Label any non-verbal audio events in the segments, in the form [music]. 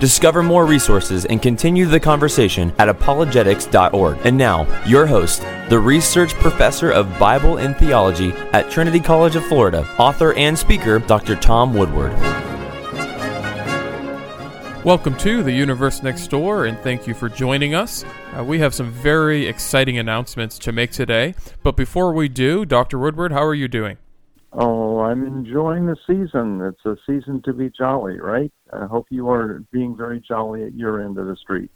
Discover more resources and continue the conversation at apologetics.org. And now, your host, the research professor of Bible and theology at Trinity College of Florida, author and speaker, Dr. Tom Woodward. Welcome to the Universe Next Door, and thank you for joining us. Uh, we have some very exciting announcements to make today. But before we do, Dr. Woodward, how are you doing? Oh, I'm enjoying the season. It's a season to be jolly, right? I hope you are being very jolly at your end of the street.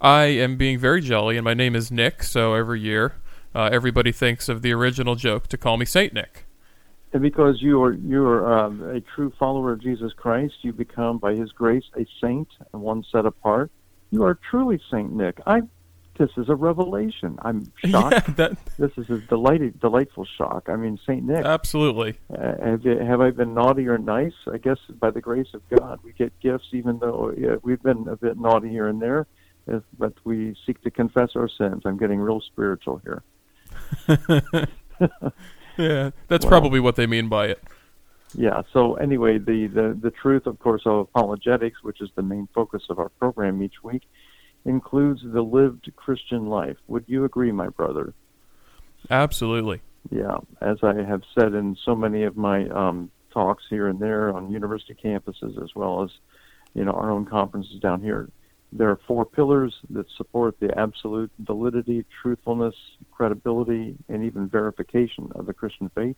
I am being very jolly, and my name is Nick, so every year uh, everybody thinks of the original joke to call me Saint Nick. And because you are you are um, a true follower of Jesus Christ, you become by His grace a saint and one set apart. You are truly Saint Nick. I this is a revelation. I'm [laughs] shocked. Yeah, that, this is a delighted, delightful shock. I mean, Saint Nick. absolutely. Uh, have, you, have I been naughty or nice? I guess by the grace of God, we get gifts, even though yeah, we've been a bit naughty here and there. If, but we seek to confess our sins. I'm getting real spiritual here. [laughs] Yeah, that's Well- probably what they mean by it. Yeah. So anyway, the, the the truth, of course, of apologetics, which is the main focus of our program each week, includes the lived Christian life. Would you agree, my brother? Absolutely. Yeah, as I have said in so many of my um, talks here and there on university campuses, as well as you know our own conferences down here, there are four pillars that support the absolute validity, truthfulness, credibility, and even verification of the Christian faith.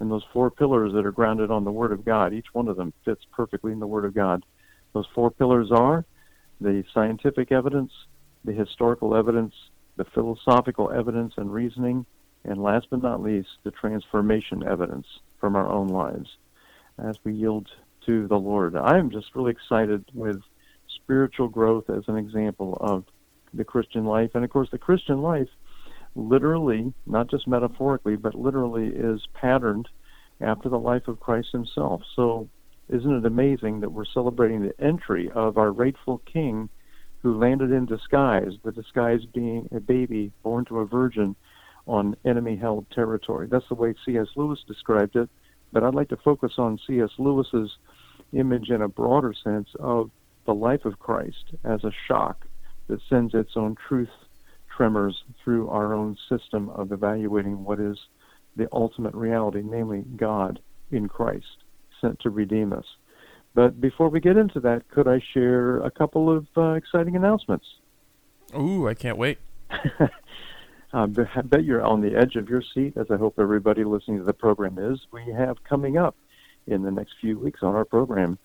And those four pillars that are grounded on the Word of God, each one of them fits perfectly in the Word of God. Those four pillars are the scientific evidence, the historical evidence, the philosophical evidence and reasoning, and last but not least, the transformation evidence from our own lives as we yield to the Lord. I am just really excited with spiritual growth as an example of the Christian life. And of course, the Christian life literally, not just metaphorically, but literally is patterned after the life of Christ himself. So, isn't it amazing that we're celebrating the entry of our rightful king who landed in disguise, the disguise being a baby born to a virgin on enemy held territory. That's the way C.S. Lewis described it, but I'd like to focus on C.S. Lewis's image in a broader sense of the life of Christ as a shock that sends its own truth tremors through our own system of evaluating what is the ultimate reality, namely God in Christ, sent to redeem us. But before we get into that, could I share a couple of uh, exciting announcements? Ooh, I can't wait. [laughs] I bet you're on the edge of your seat, as I hope everybody listening to the program is. We have coming up in the next few weeks on our program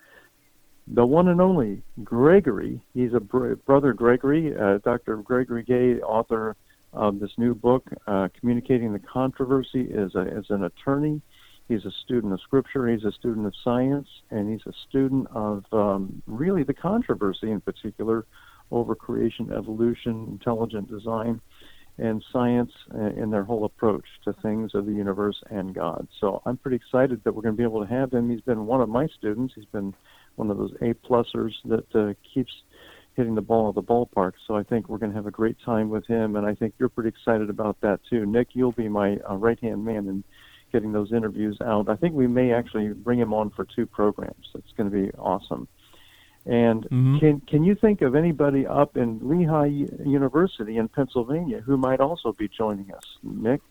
the one and only Gregory. He's a br- brother Gregory, uh, Dr. Gregory Gay, author of this new book, uh, Communicating the Controversy, is, a, is an attorney. He's a student of Scripture. He's a student of science, and he's a student of um, really the controversy in particular over creation, evolution, intelligent design and science in their whole approach to things of the universe and God. So I'm pretty excited that we're going to be able to have him. He's been one of my students. He's been one of those A plusers that uh, keeps hitting the ball at the ballpark. So I think we're going to have a great time with him, and I think you're pretty excited about that too. Nick, you'll be my uh, right hand man in getting those interviews out. I think we may actually bring him on for two programs. It's going to be awesome. And Mhm. can can you think of anybody up in Lehigh University in Pennsylvania who might also be joining us? Nick?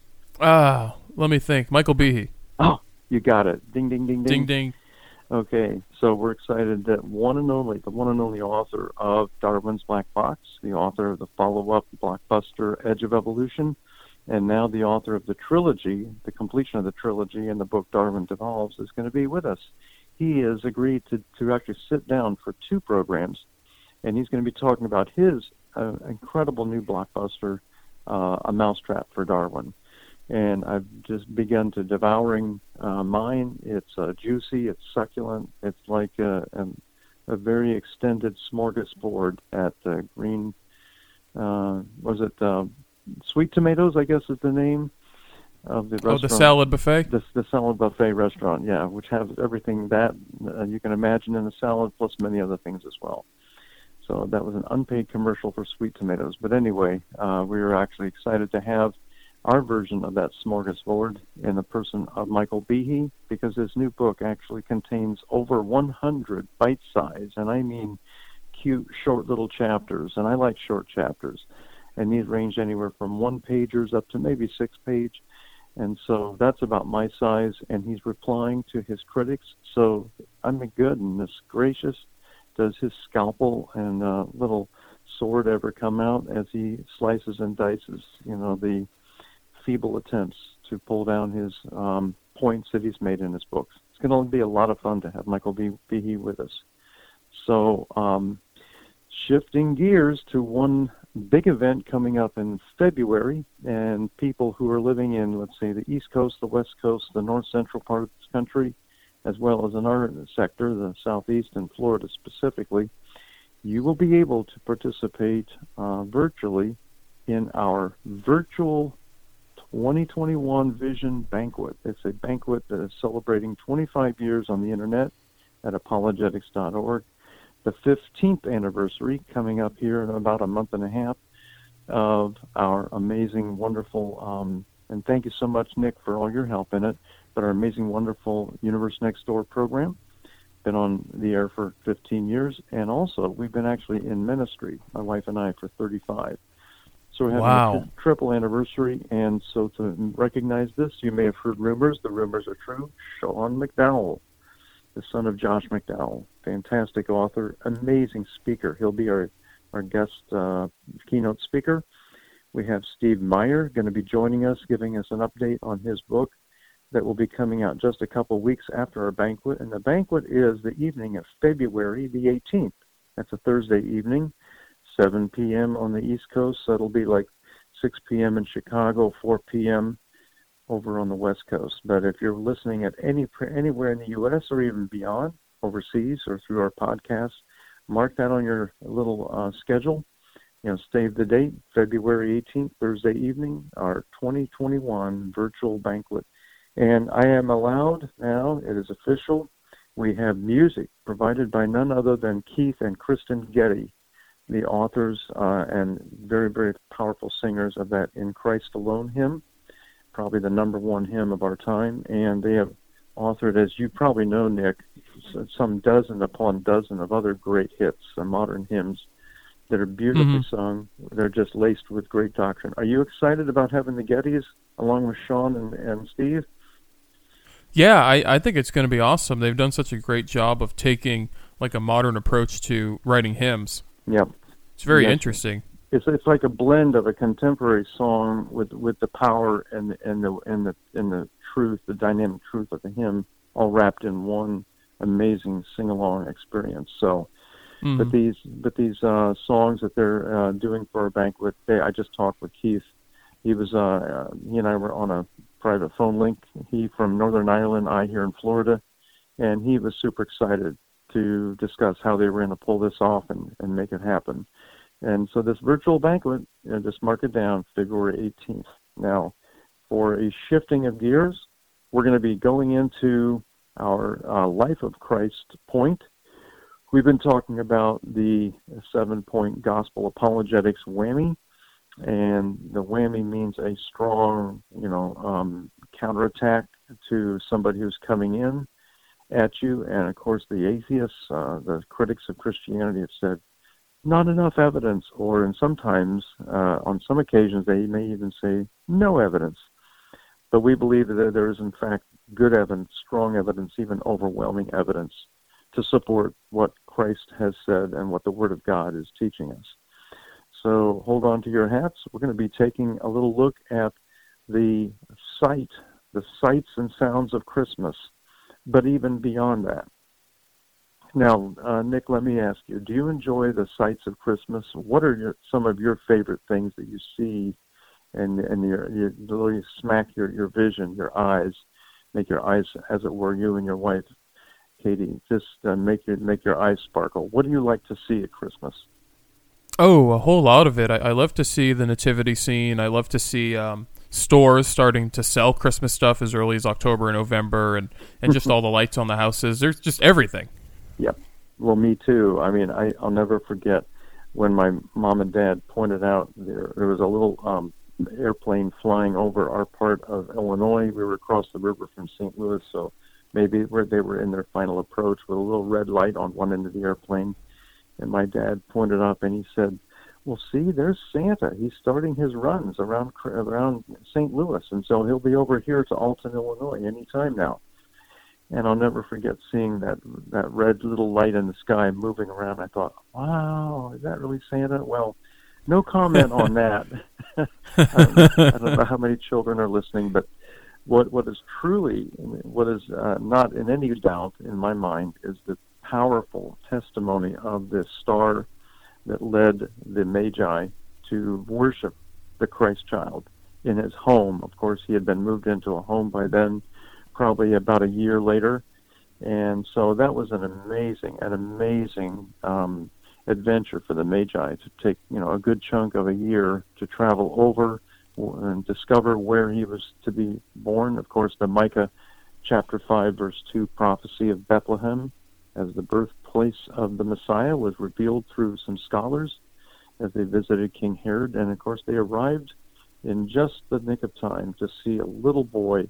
Ah, let me think. Michael Behe. Oh, you got it. Ding ding ding Ding ding. Okay, so we're excited that one and only, the one and only author of Darwin's Black Box, the author of the follow-up blockbuster Edge of Evolution, and now the author of the trilogy, the completion of the trilogy and the book Darwin Devolves, is going to be with us. He has agreed to, to actually sit down for two programs, and he's going to be talking about his uh, incredible new blockbuster, uh, A Mousetrap for Darwin and I've just begun to devouring uh, mine. It's uh, juicy, it's succulent, it's like a, a, a very extended smorgasbord at uh, Green. Uh, was it uh, Sweet Tomatoes? I guess is the name. of the restaurant. Oh, the salad buffet. The, the salad buffet restaurant, yeah, which has everything that uh, you can imagine in a salad, plus many other things as well. So that was an unpaid commercial for Sweet Tomatoes. But anyway, uh, we were actually excited to have our version of that smorgasbord in the person of Michael Behe because his new book actually contains over 100 bite size, and I mean cute, short little chapters. And I like short chapters. And these range anywhere from one pagers up to maybe six page. And so that's about my size. And he's replying to his critics. So I'm a goodness gracious does his scalpel and uh, little sword ever come out as he slices and dices, you know, the feeble attempts to pull down his um, points that he's made in his books. It's going to be a lot of fun to have Michael B. Behe with us. So, um, shifting gears to one big event coming up in February, and people who are living in, let's say, the East Coast, the West Coast, the North Central part of this country, as well as in our sector, the Southeast and Florida specifically, you will be able to participate uh, virtually in our virtual 2021 Vision Banquet. It's a banquet that is celebrating 25 years on the internet at apologetics.org. The 15th anniversary coming up here in about a month and a half of our amazing, wonderful, um, and thank you so much, Nick, for all your help in it but our amazing, wonderful Universe Next Door program. Been on the air for 15 years, and also we've been actually in ministry, my wife and I, for 35. So we're having wow. a triple anniversary, and so to recognize this, you may have heard rumors. The rumors are true. Sean McDowell, the son of Josh McDowell, fantastic author, amazing speaker. He'll be our our guest uh, keynote speaker. We have Steve Meyer going to be joining us, giving us an update on his book, that will be coming out just a couple weeks after our banquet. And the banquet is the evening of February the 18th. That's a Thursday evening, 7 p.m. on the East Coast. So it'll be like 6 p.m. in Chicago, 4 p.m. over on the West Coast. But if you're listening at any anywhere in the U.S. or even beyond, overseas or through our podcast, mark that on your little uh, schedule. You know, save the date, February 18th, Thursday evening, our 2021 virtual banquet and I am allowed now, it is official, we have music provided by none other than Keith and Kristyn Getty, the authors uh, and very, very powerful singers of that In Christ Alone hymn, probably the number one hymn of our time. And they have authored, as you probably know, Nick, some dozen upon dozen of other great hits, uh, modern hymns that are beautifully mm-hmm. sung. They're just laced with great doctrine. Are you excited about having the Gettys along with Sean and, and Steve? Yeah, I, I think it's going to be awesome. They've done such a great job of taking like a modern approach to writing hymns. Yep. It's very yes. interesting. It's it's like a blend of a contemporary song with with the power and and the and the and the truth, the dynamic truth of the hymn, all wrapped in one amazing sing along experience. So, mm-hmm. but these but these uh, songs that they're uh, doing for a banquet, they, I just talked with Keith. He was uh, uh he and I were on a private phone link. He from Northern Ireland, I here in Florida, and he was super excited to discuss how they were going to pull this off and, and make it happen. And so this virtual banquet, you know, just mark it down, February 18th. Now, for a shifting of gears, we're going to be going into our uh, Life of Christ point. We've been talking about the seven point gospel apologetics whammy and the whammy means a strong, you know, um, counterattack to somebody who's coming in at you. And of course, the atheists, uh, the critics of Christianity, have said not enough evidence, or and sometimes, uh, on some occasions, they may even say no evidence. But we believe that there is, in fact, good evidence, strong evidence, even overwhelming evidence to support what Christ has said and what the Word of God is teaching us. So hold on to your hats. We're going to be taking a little look at the sight, the sights and sounds of Christmas, but even beyond that. Now, uh, Nick, let me ask you: Do you enjoy the sights of Christmas? What are your, some of your favorite things that you see, and and your, you really smack your your vision, your eyes, make your eyes, as it were, you and your wife, Katie, just uh, make your make your eyes sparkle. What do you like to see at Christmas? Oh, a whole lot of it. I, I love to see the nativity scene. I love to see um, stores starting to sell Christmas stuff as early as October and November, and and just [laughs] all the lights on the houses. There's just everything. Yep. Well, me too. I mean, I, I'll never forget when my mom and dad pointed out there there was a little um, airplane flying over our part of Illinois. We were across the river from St. Louis, so maybe where they were in their final approach with a little red light on one end of the airplane. And my dad pointed up and he said, "Well, see, there's Santa. He's starting his runs around around St. Louis, and so he'll be over here to Alton, Illinois, any time now." And I'll never forget seeing that that red little light in the sky moving around. I thought, "Wow, is that really Santa?" Well, no comment on that. [laughs] I, don't, I, don't, know how many children are listening, but what what is truly what is uh, not in any doubt in my mind is the powerful testimony of this star that led the Magi to worship the Christ child in his home. Of course, he had been moved into a home by then probably about a year later. And so that was an amazing, an amazing um, adventure for the Magi to take, you know, a good chunk of a year to travel over and discover where he was to be born. Of course, the Micah chapter 5, verse 2 prophecy of Bethlehem as the birthplace of the Messiah was revealed through some scholars as they visited King Herod. And of course, they arrived in just the nick of time to see a little boy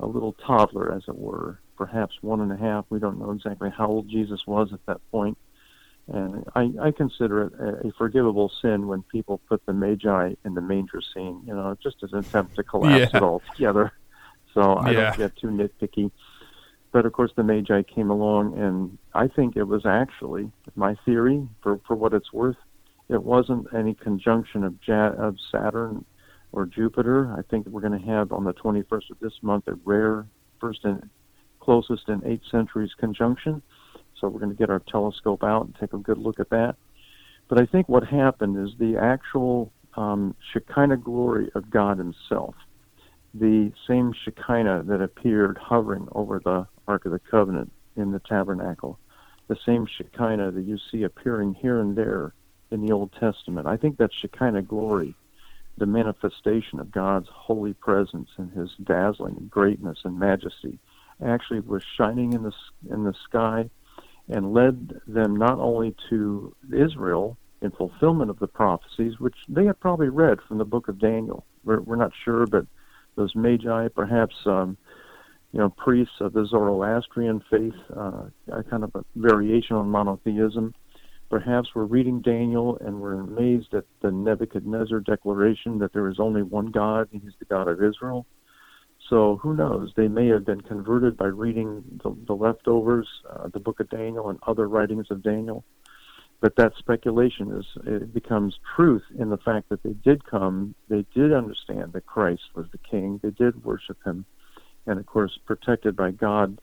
a little toddler, as it were, perhaps one and a half. We don't know exactly how old Jesus was at that point. And I, I consider it a, a forgivable sin when people put the Magi in the manger scene, you know, just as an attempt to collapse yeah. it all together. So I yeah. don't get too nitpicky. But of course, the Magi came along, and I think it was actually my theory, for for what it's worth, it wasn't any conjunction of, ja- of Saturn or Jupiter. I think we're going to have on the 21st of this month a rare first and closest in eight centuries conjunction. So we're going to get our telescope out and take a good look at that. But I think what happened is the actual um, Shekinah glory of God Himself, the same Shekinah that appeared hovering over the Ark of the Covenant in the tabernacle, the same Shekinah that you see appearing here and there in the Old Testament. I think that Shekinah glory the manifestation of God's holy presence and His dazzling greatness and majesty actually was shining in the in the sky and led them not only to Israel in fulfillment of the prophecies, which they had probably read from the book of Daniel. We're, we're not sure, but those magi, perhaps, um, you know, priests of the Zoroastrian faith, uh, a kind of a variation on monotheism, Perhaps we're reading Daniel and we're amazed at the Nebuchadnezzar declaration that there is only one God and he's the God of Israel. So who knows? They may have been converted by reading the, the leftovers, uh, the book of Daniel, and other writings of Daniel. But that speculation is it becomes truth in the fact that they did come, they did understand that Christ was the King, they did worship Him, and of course protected by God,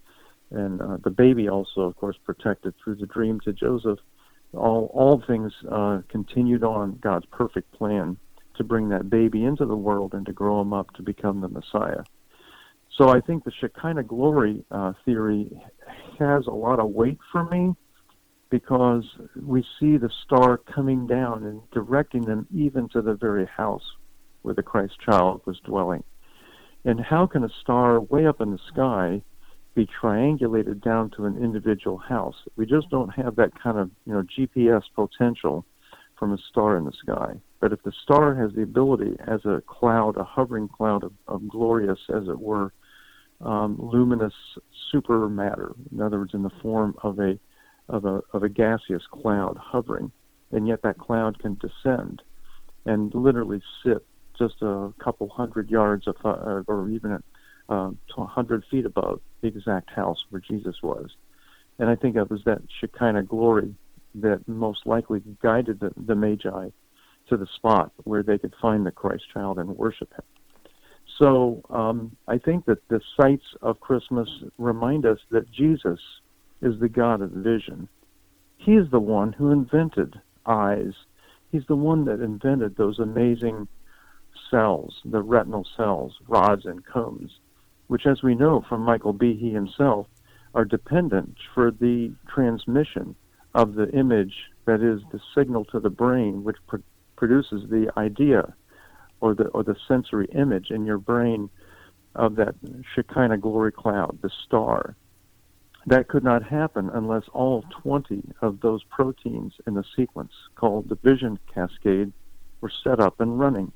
and uh, the baby also, of course, protected through the dream to Joseph all all things uh, continued on God's perfect plan to bring that baby into the world and to grow him up to become the Messiah. So I think the Shekinah glory uh, theory has a lot of weight for me because we see the star coming down and directing them even to the very house where the Christ child was dwelling. And how can a star way up in the sky be triangulated down to an individual house. We just don't have that kind of you know GPS potential from a star in the sky. But if the star has the ability, as a cloud, a hovering cloud of, of glorious, as it were, um, luminous super matter, in other words, in the form of a of a of a gaseous cloud hovering, and yet that cloud can descend and literally sit just a couple hundred yards of, uh, or even uh, 100 feet above the exact house where Jesus was. And I think it was that Shekinah glory that most likely guided the, the Magi to the spot where they could find the Christ child and worship him. So um, I think that the sights of Christmas remind us that Jesus is the God of vision. He is the one who invented eyes. He's the one that invented those amazing cells, the retinal cells, rods and cones which, as we know from Michael Behe himself, are dependent for the transmission of the image that is the signal to the brain, which pr- produces the idea or the or the sensory image in your brain of that Shekinah glory cloud, the star. That could not happen unless all 20 of those proteins in the sequence called the vision cascade were set up and running.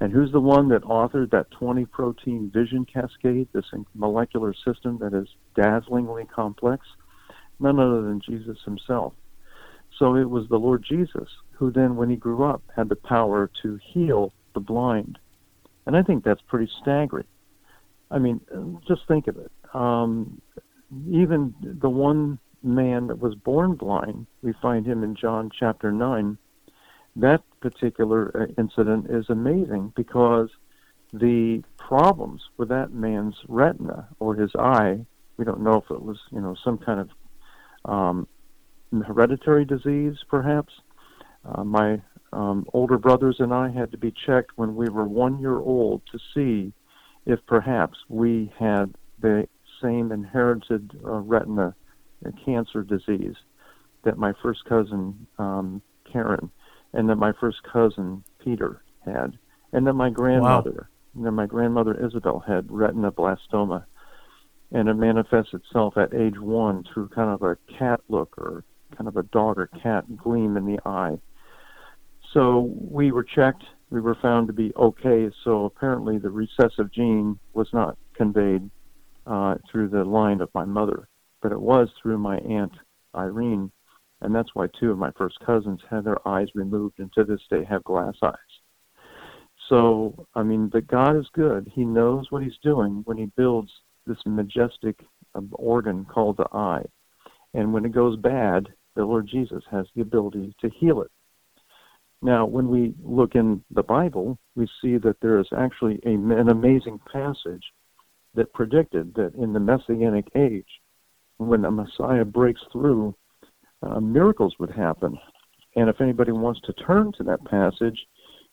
And who's the one that authored that 20 protein vision cascade, this molecular system that is dazzlingly complex? None other than Jesus himself. So it was the Lord Jesus who then, when he grew up, had the power to heal the blind. And I think that's pretty staggering. I mean, just think of it. Um, even the one man that was born blind, we find him in John chapter 9. That particular uh, incident is amazing because the problems with that man's retina or his eye, we don't know if it was, you know, some kind of um, hereditary disease, perhaps. Uh, my um, older brothers and I had to be checked when we were one year old to see if perhaps we had the same inherited uh, retina cancer disease that my first cousin um, Karen and that my first cousin Peter had, and that my grandmother, wow. and that my grandmother Isabel had retinoblastoma, and it manifests itself at age one through kind of a cat look or kind of a dog or cat gleam in the eye. So we were checked. We were found to be okay. So apparently the recessive gene was not conveyed uh, through the line of my mother, but it was through my aunt Irene, and that's why two of my first cousins had their eyes removed and to this day have glass eyes. So, I mean, but God is good. He knows what He's doing when He builds this majestic um, organ called the eye. And when it goes bad, the Lord Jesus has the ability to heal it. Now, when we look in the Bible, we see that there is actually a, an amazing passage that predicted that in the Messianic age, when the Messiah breaks through, uh, miracles would happen. And if anybody wants to turn to that passage,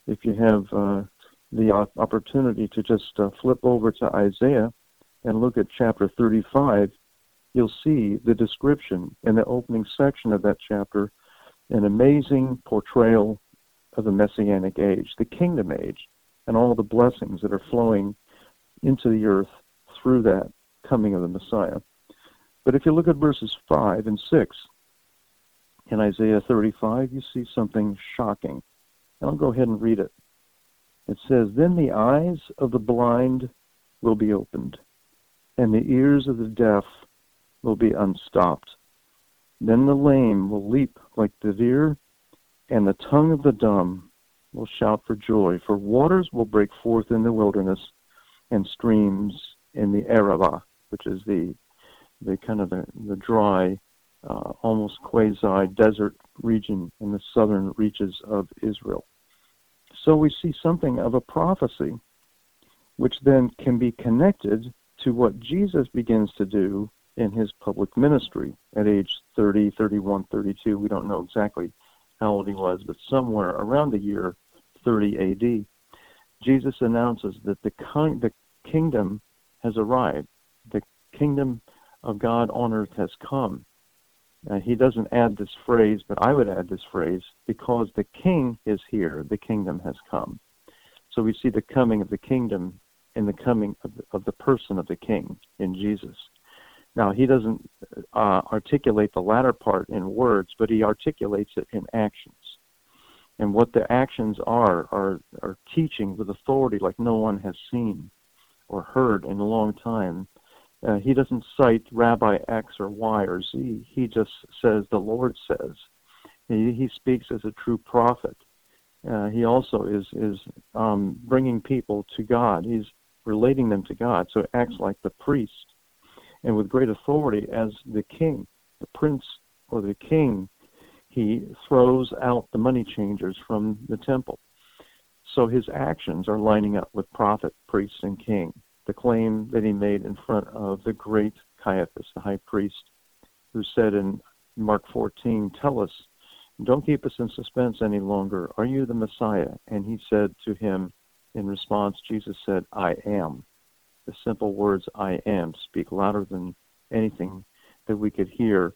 if you have uh, the opportunity to just uh, flip over to Isaiah and look at chapter 35, you'll see the description in the opening section of that chapter, an amazing portrayal of the Messianic age, the kingdom age, and all the blessings that are flowing into the earth through that coming of the Messiah. But if you look at verses 5 and 6 in Isaiah 35, you see something shocking. And I'll go ahead and read it. It says, Then the eyes of the blind will be opened, and the ears of the deaf will be unstopped. Then the lame will leap like the deer, and the tongue of the dumb will shout for joy. For waters will break forth in the wilderness, and streams in the Arabah, which is the the kind of the, the dry, uh, almost quasi desert region in the southern reaches of Israel. So we see something of a prophecy, which then can be connected to what Jesus begins to do in his public ministry at age 30, 31, 32. We don't know exactly how old he was, but somewhere around the year 30 AD, Jesus announces that the, con- the kingdom has arrived. The kingdom of God on earth has come. Uh, he doesn't add this phrase, but I would add this phrase because the king is here, the kingdom has come. So we see the coming of the kingdom in the coming of the, of the person of the king in Jesus. Now, he doesn't uh, articulate the latter part in words, but he articulates it in actions. And what the actions are, are, are teaching with authority like no one has seen or heard in a long time. Uh, he doesn't cite Rabbi X or Y or Z. He just says, the Lord says. He, he speaks as a true prophet. Uh, he also is, is um, bringing people to God. He's relating them to God. So acts like the priest and with great authority as the king, the prince or the king, he throws out the money changers from the temple. So his actions are lining up with prophet, priest, and king. The claim that he made in front of the great Caiaphas, the high priest, who said in Mark 14, Tell us, don't keep us in suspense any longer. Are you the Messiah? And he said to him, in response, Jesus said, I am the simple words I am speak louder than anything that we could hear,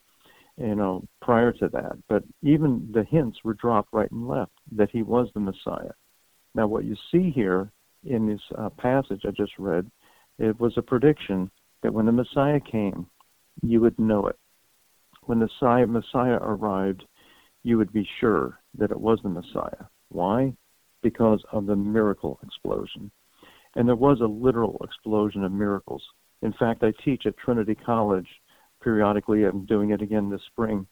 you know, prior to that. But even the hints were dropped right and left that he was the Messiah. Now, what you see here in this uh, passage I just read, it was a prediction that when the Messiah came, you would know it. When the Messiah arrived, you would be sure that it was the Messiah. Why? Because of the miracle explosion. And there was a literal explosion of miracles. In fact, I teach at Trinity College periodically. I'm doing it again this spring.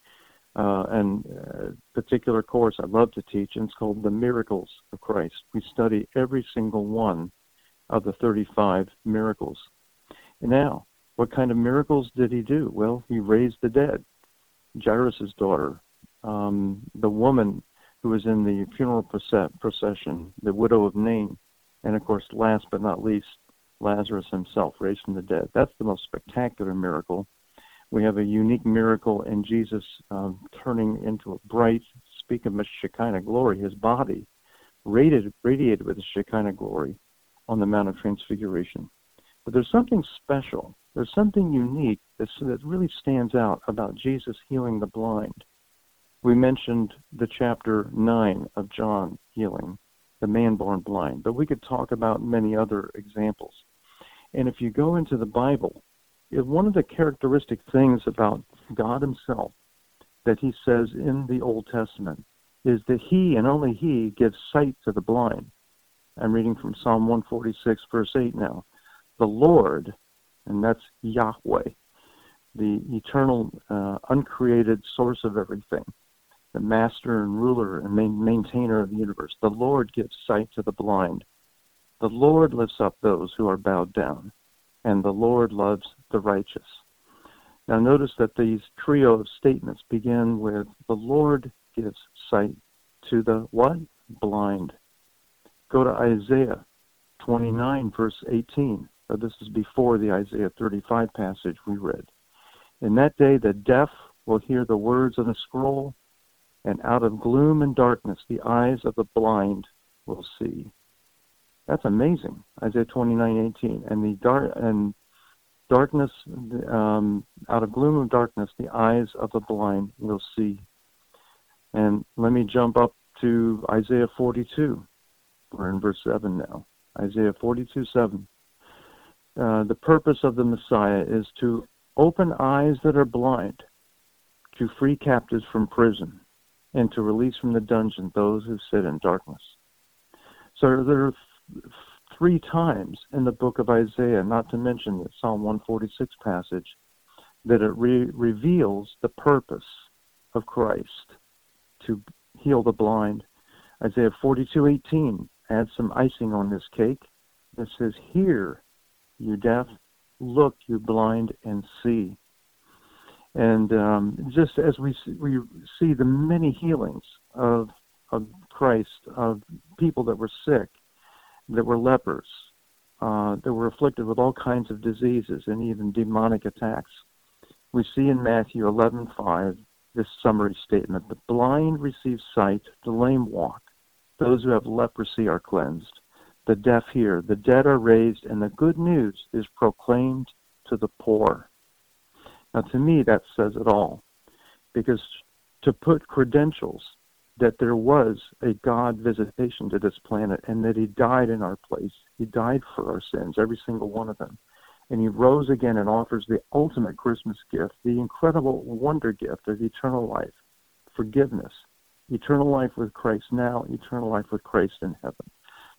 Uh, and a uh, particular course I love to teach, and it's called The Miracles of Christ. We study every single one of the 35 miracles. And now, what kind of miracles did he do? Well, he raised the dead. Jairus' daughter, um, the woman who was in the funeral procession, the widow of Nain, and of course, last but not least, Lazarus himself raised from the dead. That's the most spectacular miracle. We have a unique miracle in Jesus um, turning into a bright, speak of Shekinah glory, his body radiated, radiated with the Shekinah glory on the Mount of Transfiguration. But there's something special, there's something unique that really stands out about Jesus healing the blind. We mentioned the chapter 9 of John healing the man born blind, but we could talk about many other examples. And if you go into the Bible, one of the characteristic things about God Himself that He says in the Old Testament is that He and only He gives sight to the blind. I'm reading from Psalm 146, verse 8 now. The Lord, and that's Yahweh, the eternal, uh, uncreated source of everything, the master and ruler and main- maintainer of the universe. The Lord gives sight to the blind. The Lord lifts up those who are bowed down, and the Lord loves the righteous. Now, notice that these trio of statements begin with the Lord gives sight to the what? Blind. Go to Isaiah 29, verse 18. this is before the Isaiah 35 passage we read. In that day, the deaf will hear the words of the scroll, and out of gloom and darkness, the eyes of the blind will see. That's amazing. Isaiah 29:18, and the dark and darkness, um, out of gloom and darkness, the eyes of the blind will see. And let me jump up to Isaiah 42. We're in verse 7 now. Isaiah 42 7. Uh, the purpose of the Messiah is to open eyes that are blind, to free captives from prison, and to release from the dungeon those who sit in darkness. So there are three times in the book of Isaiah, not to mention the Psalm 146 passage, that it re- reveals the purpose of Christ to heal the blind. Isaiah 42:18 adds some icing on this cake. It says, "Hear, you deaf; look, you blind, and see." And um, just as we see, we see the many healings of of Christ, of people that were sick, that were lepers, uh, that were afflicted with all kinds of diseases and even demonic attacks. We see in Matthew 11:5 this summary statement: "The blind receive sight, the lame walk, those who have leprosy are cleansed, the deaf hear, the dead are raised, and the good news is proclaimed to the poor." Now, to me, that says it all, because to put credentials that there was a God visitation to this planet and that He died in our place. He died for our sins, every single one of them. And He rose again and offers the ultimate Christmas gift, the incredible wonder gift of eternal life, forgiveness, eternal life with Christ now, eternal life with Christ in heaven.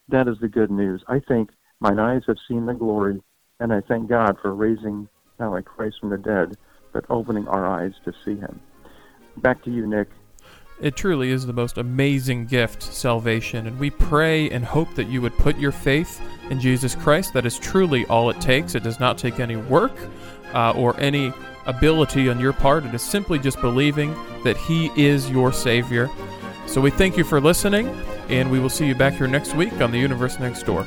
That is the good news. I think mine eyes have seen the glory, and I thank God for raising not only Christ from the dead, but opening our eyes to see Him. Back to you, Nick. It truly is the most amazing gift, salvation, and we pray and hope that you would put your faith in Jesus Christ. That is truly all it takes. It does not take any work uh, or any ability on your part. It is simply just believing that He is your Savior. So we thank you for listening, and we will see you back here next week on The Universe Next Door.